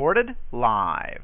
Recorded live.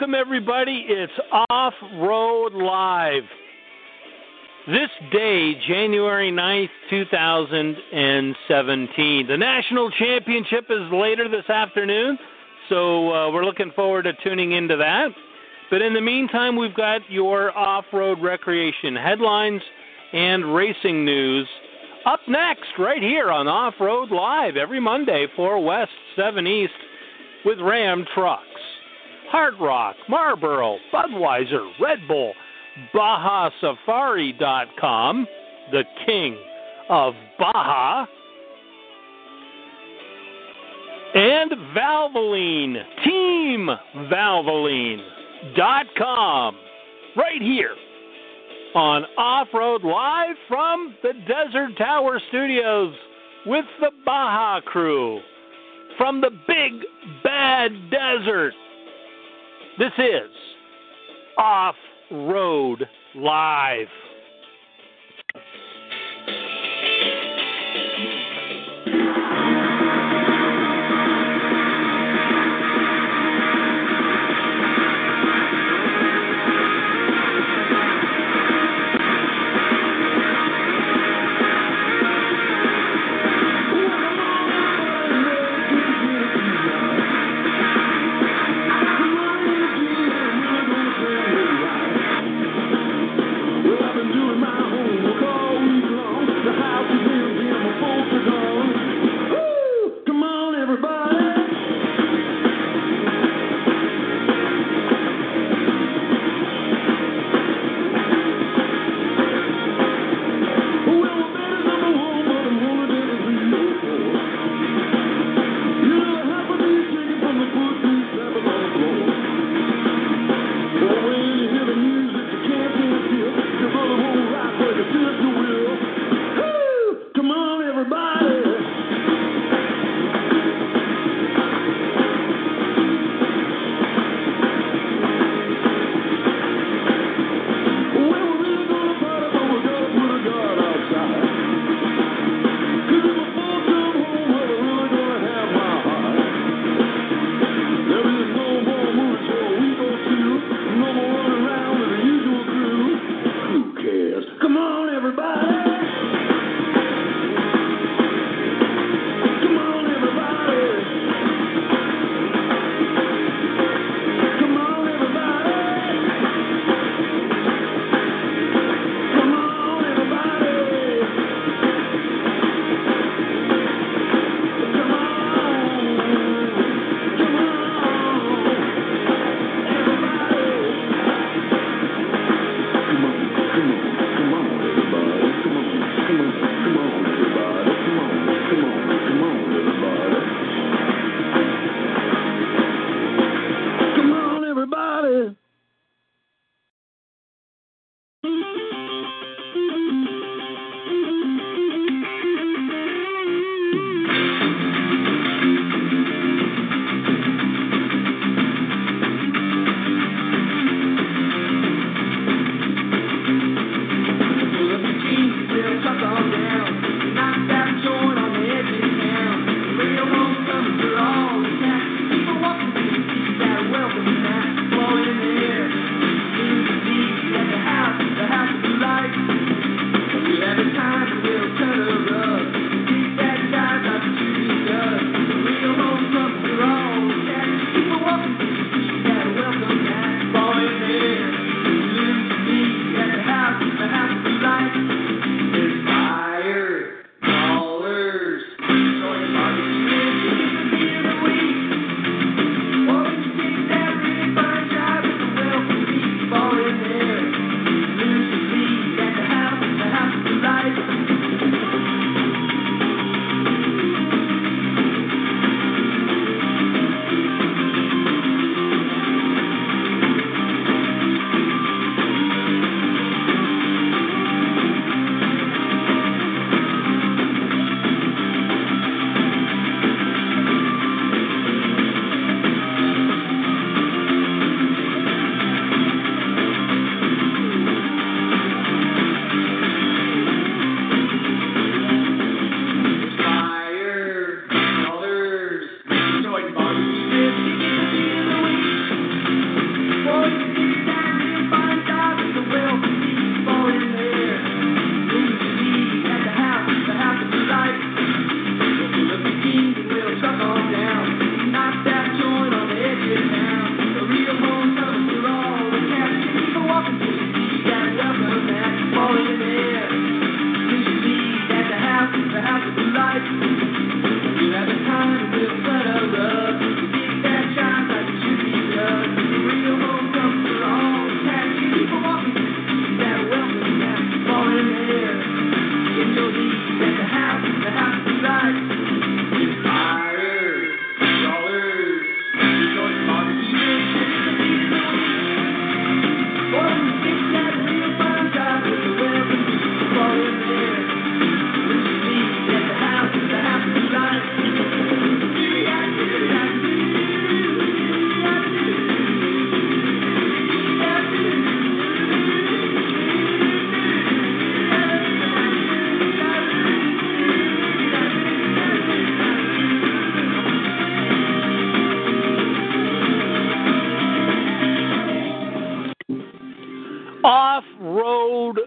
Welcome everybody. It's Off Road Live. This day, January 9th, 2017. The national championship is later this afternoon, so uh, we're looking forward to tuning into that. But in the meantime, we've got your off road recreation headlines and racing news up next, right here on Off Road Live, every Monday, 4 West, 7 East, with Ram Trucks. Hard Rock, Marlboro, Budweiser, Red Bull, BajaSafari.com, the king of Baja, and Valvoline, TeamValvoline.com, right here on Off Road Live from the Desert Tower Studios with the Baja crew from the Big Bad Desert. This is Off Road Live.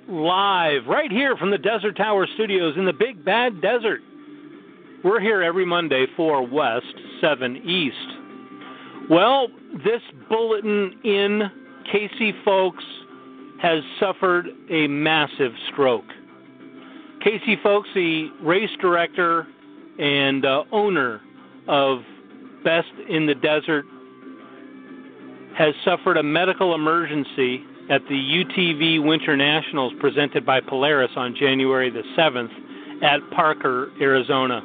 Live, right here from the Desert Tower Studios in the Big Bad Desert. We're here every Monday, 4 West, 7 East. Well, this bulletin in Casey Folks has suffered a massive stroke. Casey Folks, the race director and uh, owner of Best in the Desert, has suffered a medical emergency at the UTV Winter Nationals presented by Polaris on January the 7th at Parker, Arizona.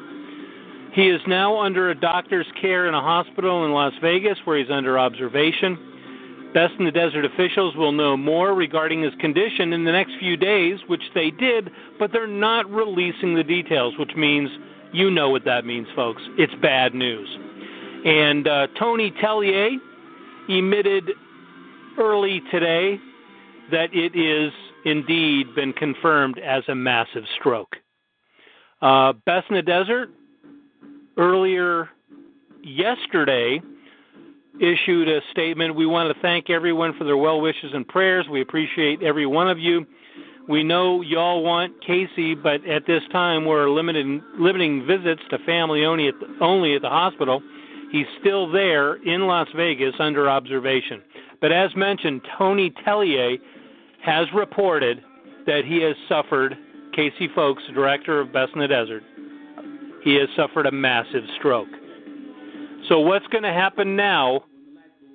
He is now under a doctor's care in a hospital in Las Vegas where he's under observation. Best in the Desert officials will know more regarding his condition in the next few days, which they did, but they're not releasing the details, which means you know what that means, folks. It's bad news. And uh, Tony Tellier emitted early today that it is indeed been confirmed as a massive stroke. Uh, the Desert earlier yesterday issued a statement. We want to thank everyone for their well wishes and prayers. We appreciate every one of you. We know y'all want Casey, but at this time we're limiting limiting visits to family only at the, only at the hospital. He's still there in Las Vegas under observation. But as mentioned, Tony Tellier has reported that he has suffered, Casey Folks, director of Best in the Desert, he has suffered a massive stroke. So, what's going to happen now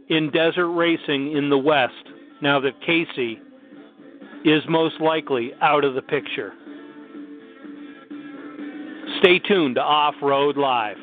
in desert racing in the West now that Casey is most likely out of the picture? Stay tuned to Off Road Live.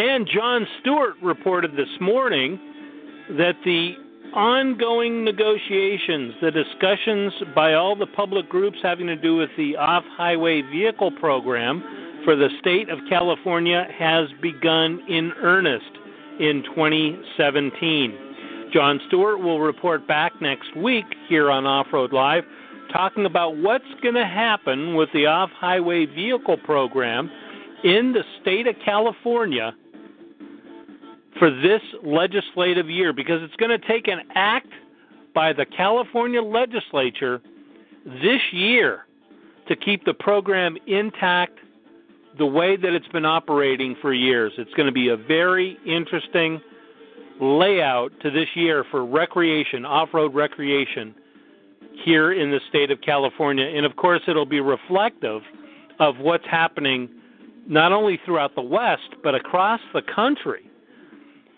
And John Stewart reported this morning that the ongoing negotiations, the discussions by all the public groups having to do with the off highway vehicle program for the state of California has begun in earnest in 2017. John Stewart will report back next week here on Off Road Live talking about what's going to happen with the off highway vehicle program in the state of California for this legislative year because it's going to take an act by the California legislature this year to keep the program intact the way that it's been operating for years. It's going to be a very interesting layout to this year for recreation, off road recreation here in the state of California. And of course, it'll be reflective of what's happening not only throughout the West, but across the country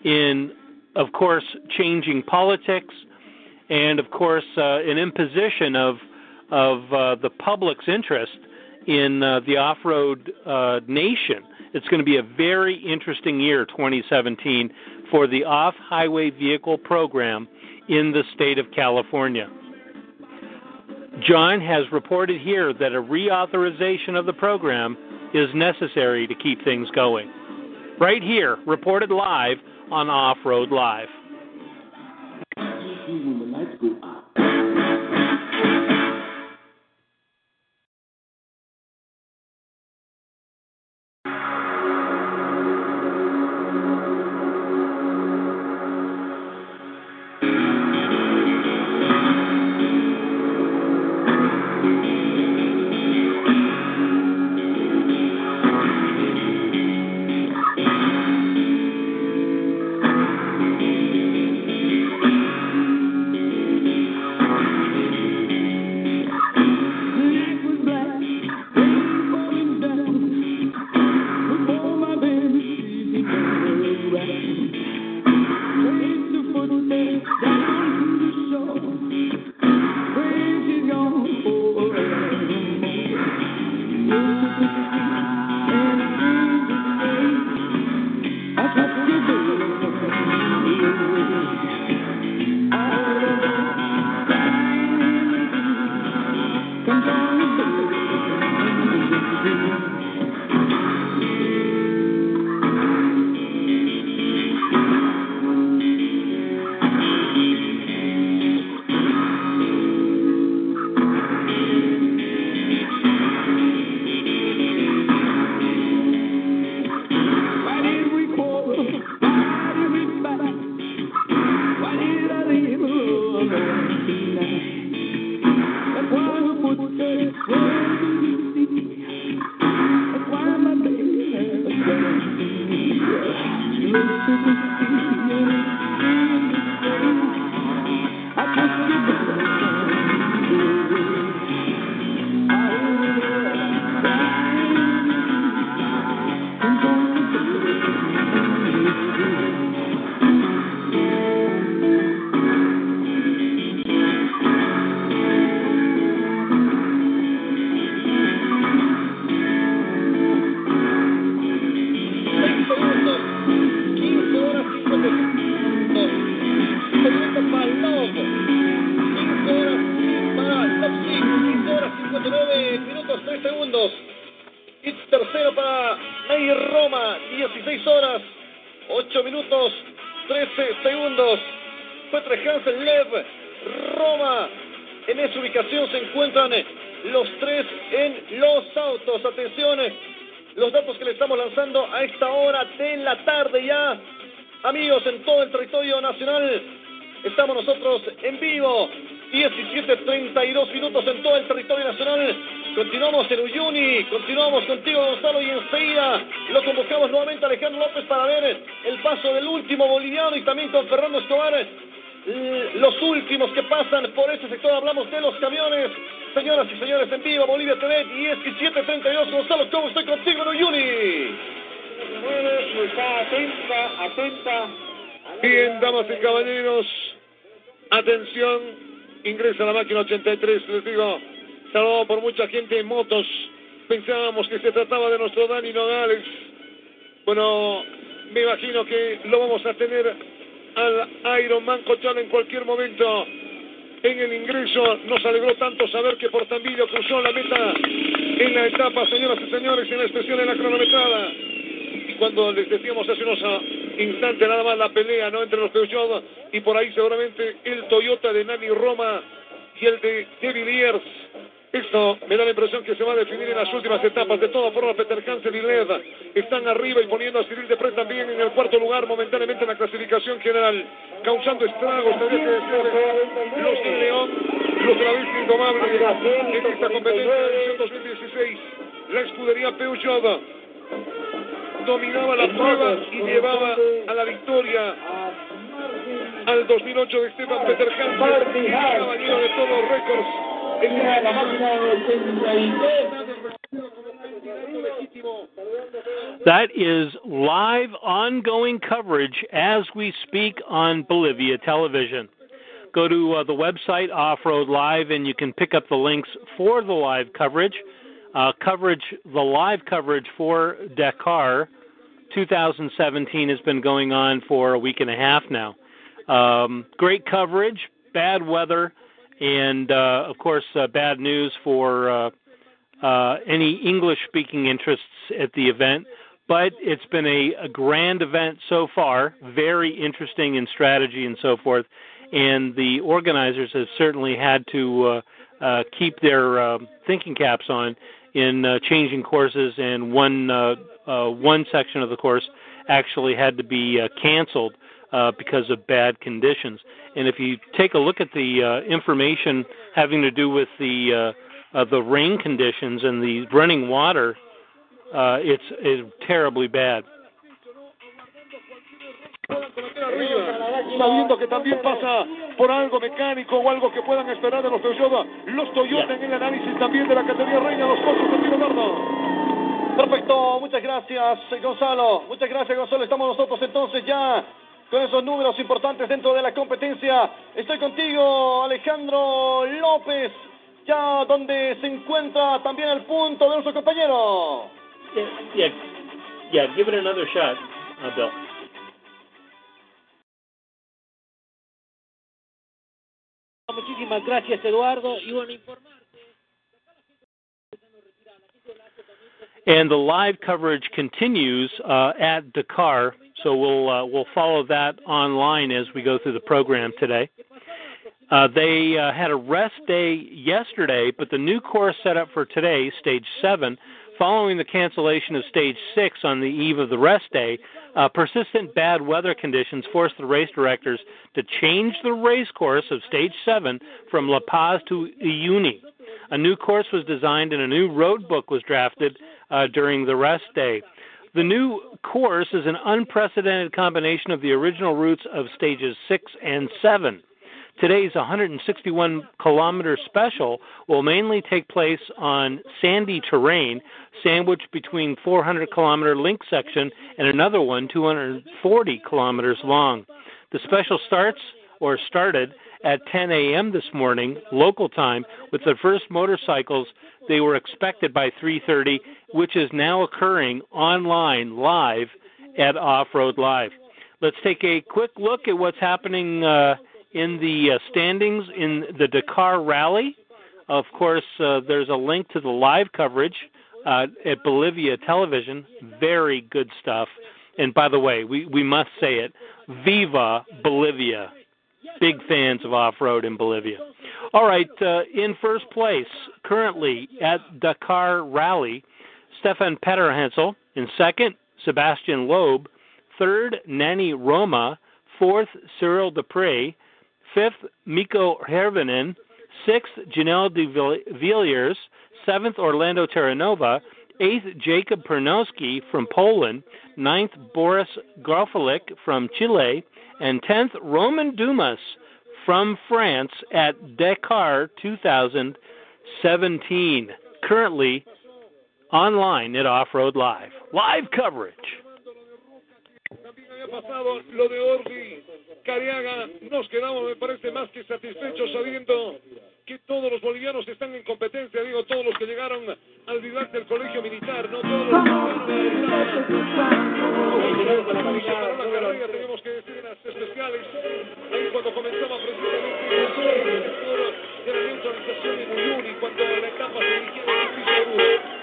in, of course, changing politics and, of course, uh, an imposition of, of uh, the public's interest in uh, the off road uh, nation. It's going to be a very interesting year, 2017, for the off highway vehicle program in the state of California. John has reported here that a reauthorization of the program is necessary to keep things going. Right here, reported live on Off Road Live. Bolivia. Lo convocamos nuevamente a Alejandro López para ver el paso del último boliviano y también con Fernando Escobar. Los últimos que pasan por este sector, hablamos de los camiones. Señoras y señores, en vivo Bolivia TV 1732. Gonzalo, ¿cómo estoy contigo en Uyuni? Bien, damas y caballeros, atención, ingresa la máquina 83, les digo, saludado por mucha gente en motos, Pensábamos que se trataba de nuestro Dani Nogales. Bueno, me imagino que lo vamos a tener al Ironman Cochal en cualquier momento. En el ingreso nos alegró tanto saber que Portambillo cruzó la meta en la etapa, señoras y señores, en especial en la cronometrada. Cuando les decíamos hace unos instantes nada más la pelea no entre los Peugeot y por ahí seguramente el Toyota de Nani Roma y el de De Villiers esto me da la impresión que se va a definir en las últimas etapas. De todas formas, Peter Hansel y están arriba y poniendo a Cyril Depre también en el cuarto lugar momentáneamente en la clasificación general, causando estragos, tendría que decir, los de León, los de la Vista Indomable en esta competencia de edición 2016. La escudería Peugeot dominaba la prueba y llevaba a la victoria al 2008 de Stefan Peter Hansel, el caballero de todos los récords that is live, ongoing coverage as we speak on Bolivia television. Go to uh, the website Off Road Live and you can pick up the links for the live coverage. Uh, coverage, the live coverage for Dakar 2017 has been going on for a week and a half now. Um, great coverage, bad weather and uh, of course, uh, bad news for uh, uh, any English-speaking interests at the event. But it's been a, a grand event so far, very interesting in strategy and so forth. And the organizers have certainly had to uh, uh, keep their thinking caps on in changing courses, and one one section of the course actually had to be canceled uh, because of bad conditions. And if you take a look at the uh, information having to do with the uh, uh, the rain conditions and the running water, uh, it's, it's terribly bad. sabiendo que también pasa por algo mecánico o algo que puedan esperar de los Toyota, los Toyota en el análisis también de la categoría reina, los coches de Tiro Gordo. Perfecto, muchas gracias Gonzalo, muchas gracias Gonzalo, estamos nosotros entonces ya con esos números importantes dentro de la competencia. Estoy contigo, Alejandro López, ya donde se encuentra también el punto de nuestro compañero. Yeah, yeah, give it another shot, uh, Bill. Muchísimas gracias, Eduardo. Y bueno, And the live coverage continues uh, at Dakar so we'll uh, we'll follow that online as we go through the program today. Uh, they uh, had a rest day yesterday, but the new course set up for today, stage seven, following the cancellation of stage six on the eve of the rest day, uh, persistent bad weather conditions forced the race directors to change the race course of stage seven from La Paz to Uyuni. A new course was designed and a new road book was drafted uh, during the rest day. The new course is an unprecedented combination of the original routes of stages 6 and 7. Today's 161 kilometer special will mainly take place on sandy terrain, sandwiched between 400 kilometer link section and another one 240 kilometers long. The special starts or started at 10 a.m. this morning, local time, with the first motorcycles. They were expected by 3:30 which is now occurring online live at Off Road Live. Let's take a quick look at what's happening uh, in the uh, standings in the Dakar Rally. Of course, uh, there's a link to the live coverage uh, at Bolivia Television. Very good stuff. And by the way, we, we must say it Viva Bolivia. Big fans of off road in Bolivia. All right, uh, in first place currently at Dakar Rally Stefan Peterhansel. In second, Sebastian Loeb. Third, Nani Roma. Fourth, Cyril Despres. Fifth, Mikko Hirvonen. Sixth, Giniel de Villiers. Seventh, Orlando Terranova. Eighth, Jacob Pernowski from Poland. Ninth, Boris Grofalik from Chile. And tenth, Romain Dumas from France at Dakar 2017. Currently online at Off Road Live. Live coverage. Pasado lo de Cariaga. Nos quedamos, me parece, más que satisfechos sabiendo que todos los bolivianos están en competencia. Digo, todos los que llegaron al del colegio militar, no todos los que que al.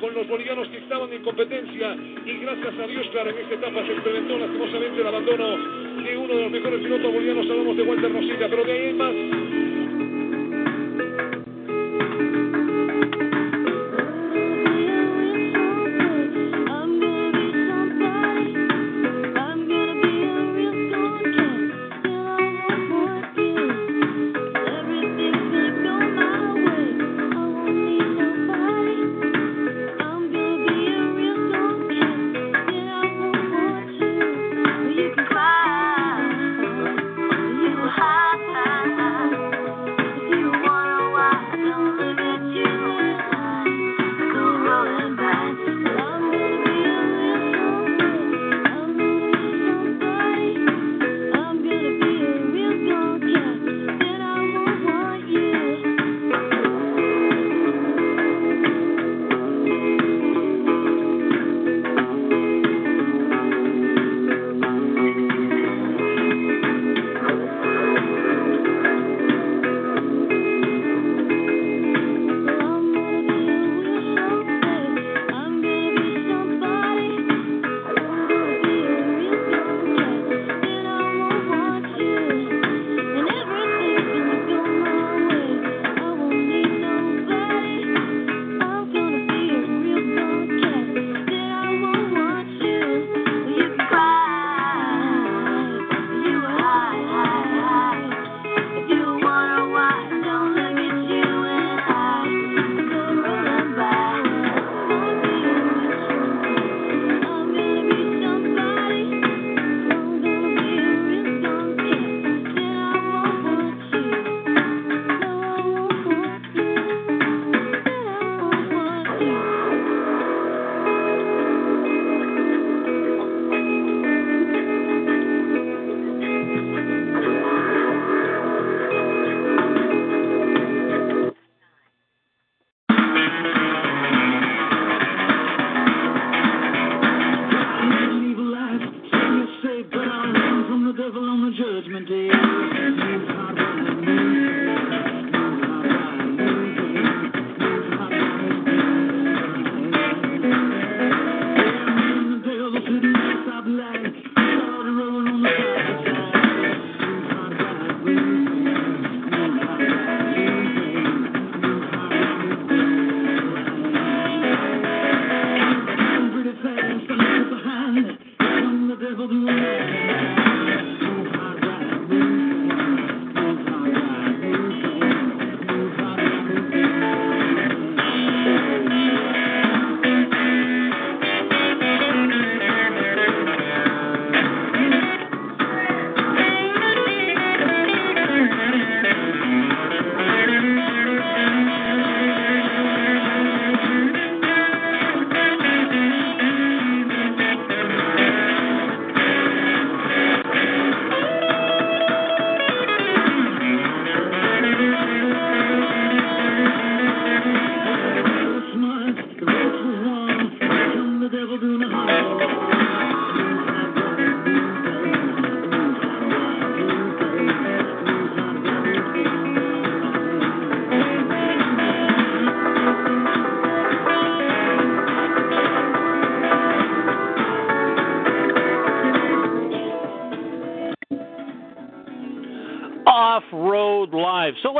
Con los bolivianos que estaban en competencia y gracias a Dios, claro, en esta etapa se experimentó lastimosamente el abandono de uno de los mejores pilotos bolivianos, hablamos de Walter Rosita, pero de ahí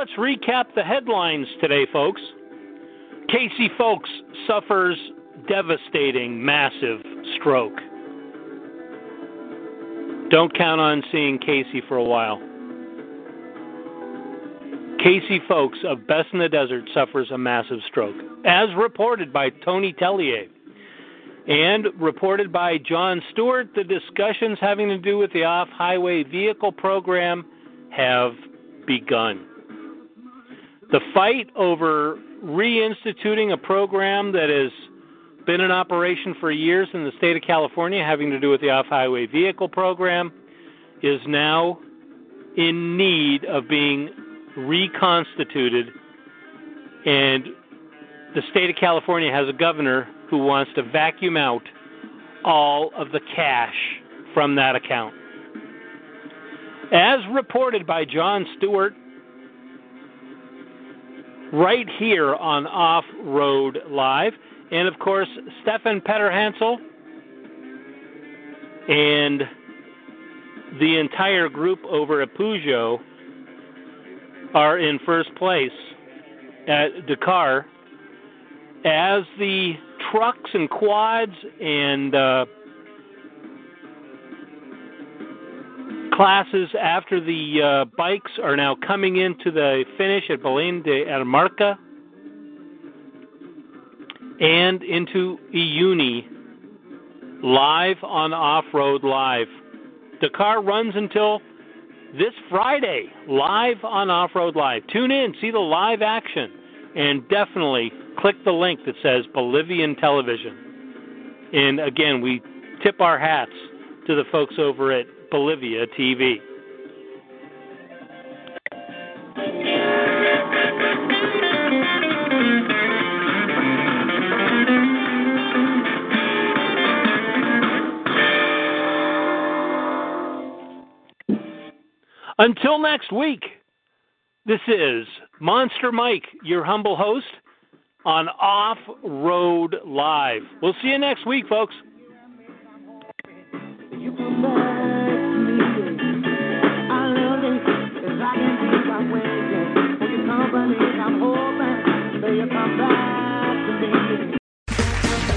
let's recap the headlines today, folks. Casey Folks suffers devastating, massive stroke. Don't count on seeing Casey for a while. Casey Folks of Best in the Desert suffers a massive stroke, as reported by Tony Tellier. And reported by John Stewart, the discussions having to do with the off highway vehicle program have begun. The fight over reinstituting a program that has been in operation for years in the state of California having to do with the off highway vehicle program is now in need of being reconstituted. And the state of California has a governor who wants to vacuum out all of the cash from that account. As reported by John Stewart, right here on Off Road Live. And of course, Stefan Peterhansel and the entire group over at Peugeot are in first place at Dakar as the trucks and quads and uh, classes after the uh, bikes are now coming into the finish at Belém de Armarca and into Uyuni live on Off Road Live. Dakar runs until this Friday, live on Off Road Live. Tune in, see the live action, and definitely click the link that says Bolivian Television. And again, we tip our hats to the folks over at Bolivia TV. Until next week, this is Monster Mike, your humble host on Off Road Live. We'll see you next week, folks.